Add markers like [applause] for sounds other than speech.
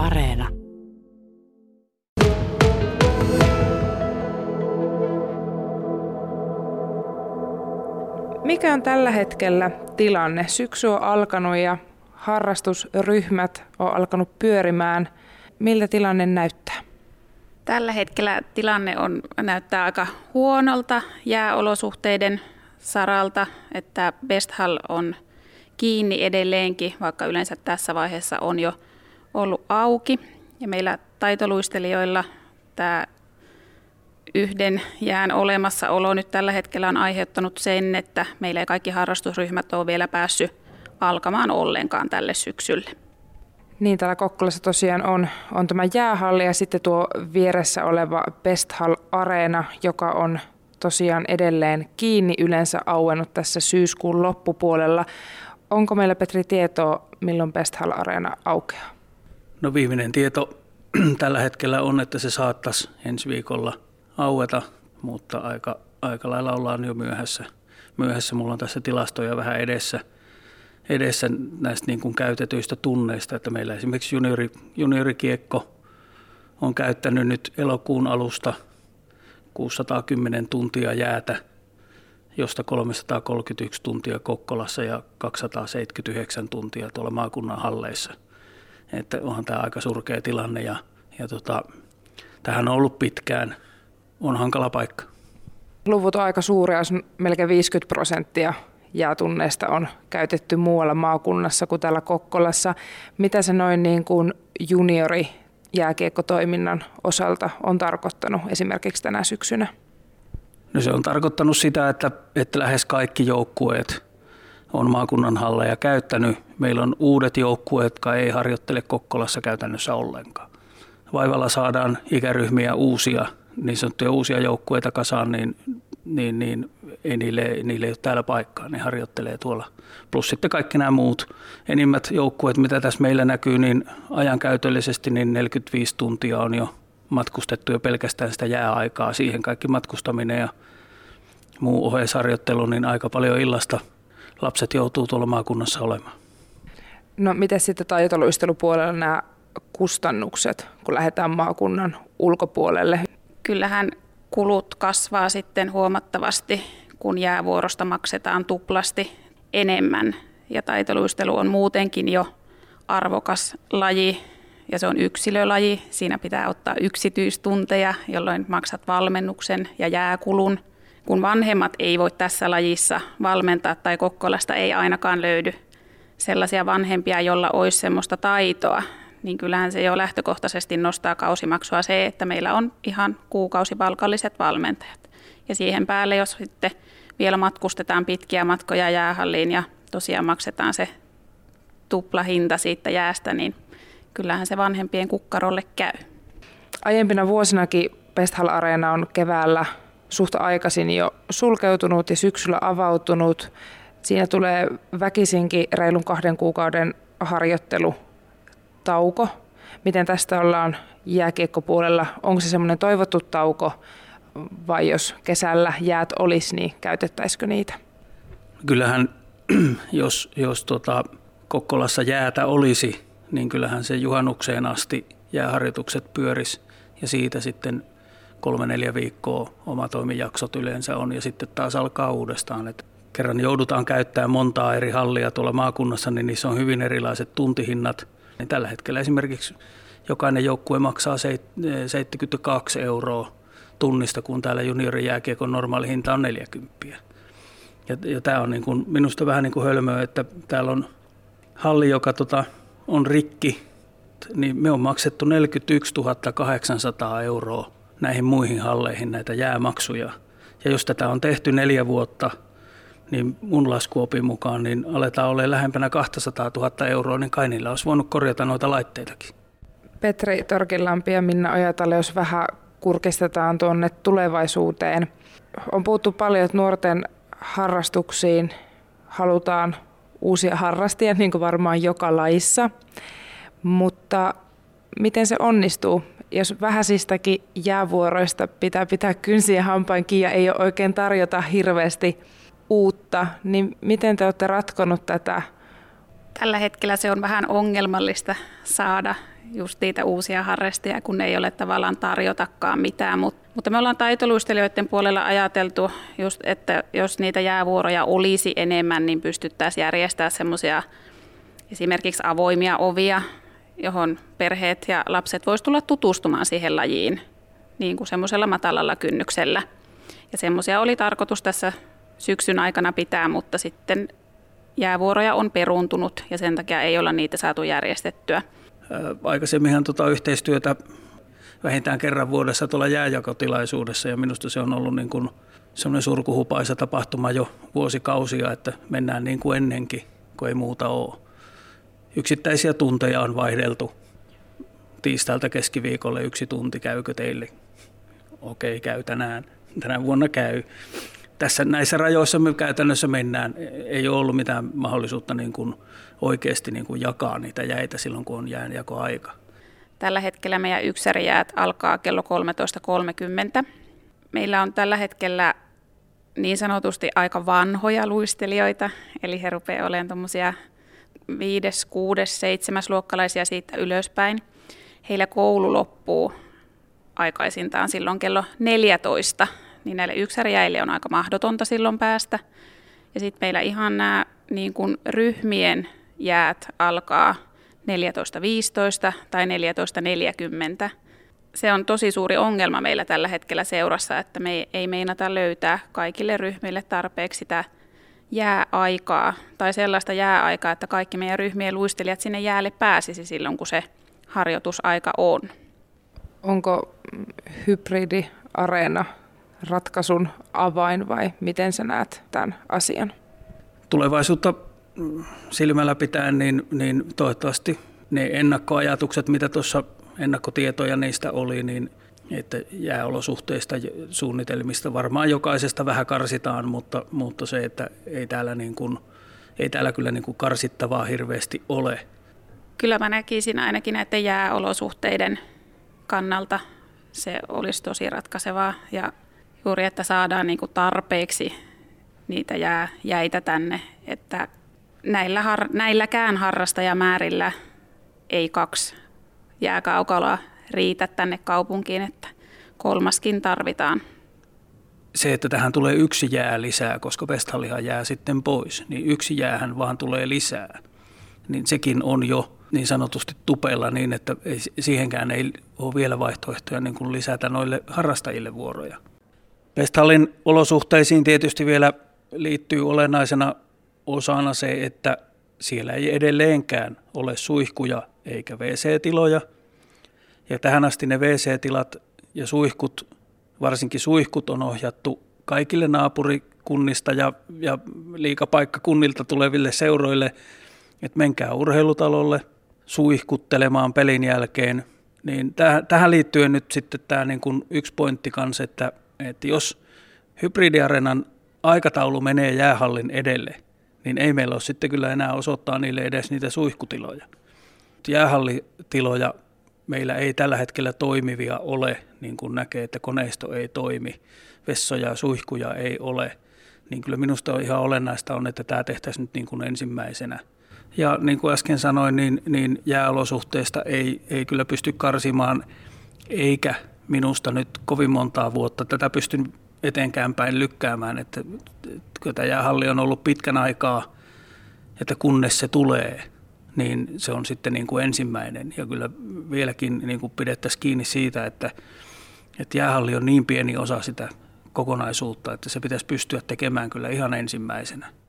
Areena. Mikä on tällä hetkellä tilanne? Syksy on alkanut ja harrastusryhmät on alkanut pyörimään. Miltä tilanne näyttää? Tällä hetkellä tilanne on, näyttää aika huonolta jääolosuhteiden saralta, että Besthall on kiinni edelleenkin, vaikka yleensä tässä vaiheessa on jo ollut auki. Ja meillä taitoluistelijoilla tämä yhden jään olemassaolo nyt tällä hetkellä on aiheuttanut sen, että meillä ei kaikki harrastusryhmät ole vielä päässyt alkamaan ollenkaan tälle syksylle. Niin, täällä Kokkolassa tosiaan on, on tämä jäähalli ja sitten tuo vieressä oleva Besthall Areena, joka on tosiaan edelleen kiinni yleensä auennut tässä syyskuun loppupuolella. Onko meillä Petri tietoa, milloin Besthall Areena aukeaa? No viimeinen tieto [clears throat] tällä hetkellä on, että se saattaisi ensi viikolla aueta, mutta aika, aika lailla ollaan jo myöhässä. myöhässä. Mulla on tässä tilastoja vähän edessä, edessä näistä niin kuin käytetyistä tunneista, että meillä esimerkiksi juniori, juniorikiekko on käyttänyt nyt elokuun alusta 610 tuntia jäätä, josta 331 tuntia Kokkolassa ja 279 tuntia tuolla maakunnan halleissa. Että onhan tämä aika surkea tilanne ja, ja tota, tähän on ollut pitkään, on hankala paikka. Luvut on aika suuria, jos melkein 50 prosenttia jäätunneista on käytetty muualla maakunnassa kuin täällä Kokkolassa. Mitä se noin niin kuin juniori jääkiekkotoiminnan osalta on tarkoittanut esimerkiksi tänä syksynä? No se on tarkoittanut sitä, että, että lähes kaikki joukkueet on maakunnan halleja käyttänyt. Meillä on uudet joukkueet, jotka ei harjoittele Kokkolassa käytännössä ollenkaan. Vaivalla saadaan ikäryhmiä uusia, niin sanottuja uusia joukkueita kasaan, niin, niin, niin ei niille, niille ei ole täällä paikkaa. Ne harjoittelee tuolla. Plus sitten kaikki nämä muut enimmät joukkueet, mitä tässä meillä näkyy, niin ajankäytöllisesti niin 45 tuntia on jo matkustettu jo pelkästään sitä jääaikaa. Siihen kaikki matkustaminen ja muu oheisharjoittelu, niin aika paljon illasta lapset joutuu tuolla maakunnassa olemaan. No miten sitten taitoluistelupuolella nämä kustannukset, kun lähdetään maakunnan ulkopuolelle? Kyllähän kulut kasvaa sitten huomattavasti, kun jäävuorosta maksetaan tuplasti enemmän. Ja taitoluistelu on muutenkin jo arvokas laji ja se on yksilölaji. Siinä pitää ottaa yksityistunteja, jolloin maksat valmennuksen ja jääkulun. Kun vanhemmat ei voi tässä lajissa valmentaa tai Kokkolasta ei ainakaan löydy sellaisia vanhempia, jolla olisi semmoista taitoa, niin kyllähän se jo lähtökohtaisesti nostaa kausimaksua se, että meillä on ihan kuukausipalkalliset valmentajat. Ja siihen päälle, jos sitten vielä matkustetaan pitkiä matkoja jäähalliin ja tosiaan maksetaan se tuplahinta siitä jäästä, niin kyllähän se vanhempien kukkarolle käy. Aiempina vuosinakin Pesthal Areena on keväällä suht aikaisin jo sulkeutunut ja syksyllä avautunut. Siinä tulee väkisinkin reilun kahden kuukauden harjoittelutauko. Miten tästä ollaan jääkiekkopuolella? Onko se semmoinen toivottu tauko vai jos kesällä jäät olisi, niin käytettäisikö niitä? Kyllähän [clears throat] jos, jos tota, Kokkolassa jäätä olisi, niin kyllähän se juhannukseen asti jääharjoitukset pyöris ja siitä sitten kolme-neljä viikkoa omatoimijaksot yleensä on ja sitten taas alkaa uudestaan. Et kerran joudutaan käyttämään montaa eri hallia tuolla maakunnassa, niin niissä on hyvin erilaiset tuntihinnat. Niin tällä hetkellä esimerkiksi jokainen joukkue maksaa 72 euroa tunnista, kun täällä juniorijääkiekon normaali hinta on 40. Ja, ja tämä on niin kuin, minusta vähän niin kuin hölmöä, että täällä on halli, joka tota, on rikki, niin me on maksettu 41 800 euroa näihin muihin halleihin näitä jäämaksuja. Ja jos tätä on tehty neljä vuotta, niin mun laskuopin mukaan niin aletaan olla lähempänä 200 000 euroa, niin kai niillä olisi voinut korjata noita laitteitakin. Petri Torkilampi ja Minna Ojatale, jos vähän kurkistetaan tuonne tulevaisuuteen. On puhuttu paljon, että nuorten harrastuksiin halutaan uusia harrastajia, niin kuin varmaan joka laissa. Mutta miten se onnistuu, jos vähäisistäkin jäävuoroista pitää pitää kynsiä hampainkin ja ei ole oikein tarjota hirveästi uutta, niin miten te olette ratkonut tätä? Tällä hetkellä se on vähän ongelmallista saada just niitä uusia harrastajia, kun ei ole tavallaan tarjotakaan mitään. Mut, mutta me ollaan taitoluistelijoiden puolella ajateltu, just, että jos niitä jäävuoroja olisi enemmän, niin pystyttäisiin järjestämään semmoisia esimerkiksi avoimia ovia, johon perheet ja lapset voisivat tulla tutustumaan siihen lajiin niin kuin semmoisella matalalla kynnyksellä. Ja semmoisia oli tarkoitus tässä syksyn aikana pitää, mutta sitten jäävuoroja on peruuntunut ja sen takia ei olla niitä saatu järjestettyä. Aikaisemminhan tuota yhteistyötä vähintään kerran vuodessa tuolla jääjakotilaisuudessa ja minusta se on ollut niin kuin semmoinen surkuhupaisa tapahtuma jo vuosikausia, että mennään niin kuin ennenkin, kun ei muuta ole. Yksittäisiä tunteja on vaihdeltu tiistailta keskiviikolle yksi tunti, käykö teille? Okei, käy tänään. Tänä vuonna käy. Tässä näissä rajoissa me käytännössä mennään. Ei ole ollut mitään mahdollisuutta niin kuin oikeasti niin kuin jakaa niitä jäitä silloin, kun on jäänjakoaika. Tällä hetkellä meidän yksärijäät alkaa kello 13.30. Meillä on tällä hetkellä niin sanotusti aika vanhoja luistelijoita, eli he rupeavat olemaan tuommoisia viides, kuudes, seitsemäs luokkalaisia siitä ylöspäin. Heillä koulu loppuu aikaisintaan silloin kello 14, niin näille yksärijäille on aika mahdotonta silloin päästä. Ja sitten meillä ihan nämä niin kuin ryhmien jäät alkaa 14.15 tai 14.40. Se on tosi suuri ongelma meillä tällä hetkellä seurassa, että me ei meinata löytää kaikille ryhmille tarpeeksi sitä jääaikaa tai sellaista jääaikaa, että kaikki meidän ryhmien luistelijat sinne jäälle pääsisi silloin, kun se harjoitusaika on. Onko hybridiareena ratkaisun avain vai miten sä näet tämän asian? Tulevaisuutta silmällä pitäen, niin, niin toivottavasti ne ennakkoajatukset, mitä tuossa ennakkotietoja niistä oli, niin että jääolosuhteista suunnitelmista varmaan jokaisesta vähän karsitaan, mutta, mutta se, että ei täällä, niin kuin, ei täällä kyllä niin kuin karsittavaa hirveästi ole. Kyllä mä näkisin ainakin näiden jääolosuhteiden kannalta se olisi tosi ratkaisevaa ja juuri, että saadaan niin kuin tarpeeksi niitä jää, jäitä tänne, että näillä har, näilläkään harrastajamäärillä ei kaksi jääkaukaloa riitä tänne kaupunkiin, että kolmaskin tarvitaan. Se, että tähän tulee yksi jää lisää, koska Westhallihan jää sitten pois, niin yksi jäähän vaan tulee lisää. Niin sekin on jo niin sanotusti tupella niin, että ei, siihenkään ei ole vielä vaihtoehtoja niin kuin lisätä noille harrastajille vuoroja. Westhallin olosuhteisiin tietysti vielä liittyy olennaisena osana se, että siellä ei edelleenkään ole suihkuja eikä WC-tiloja. Ja tähän asti ne WC-tilat ja suihkut, varsinkin suihkut on ohjattu kaikille naapurikunnista ja, ja liikapaikkakunnilta tuleville seuroille, että menkää urheilutalolle suihkuttelemaan pelin jälkeen. Niin täh, tähän liittyen nyt sitten tämä niin kuin yksi pointti kanssa, että, että jos hybridiarenan aikataulu menee jäähallin edelle – niin ei meillä ole sitten kyllä enää osoittaa niille edes niitä suihkutiloja. Jäähallitiloja meillä ei tällä hetkellä toimivia ole, niin kuin näkee, että koneisto ei toimi, vessoja ja suihkuja ei ole, niin kyllä minusta on ihan olennaista on, että tämä tehtäisiin nyt niin kuin ensimmäisenä. Ja niin kuin äsken sanoin, niin, niin jääolosuhteista ei, ei kyllä pysty karsimaan, eikä minusta nyt kovin montaa vuotta tätä pystyn etenkään päin lykkäämään, että, että tämä jäähalli on ollut pitkän aikaa, että kunnes se tulee, niin se on sitten niin kuin ensimmäinen. Ja kyllä vieläkin niin kuin pidettäisiin kiinni siitä, että, että jäähalli on niin pieni osa sitä kokonaisuutta, että se pitäisi pystyä tekemään kyllä ihan ensimmäisenä.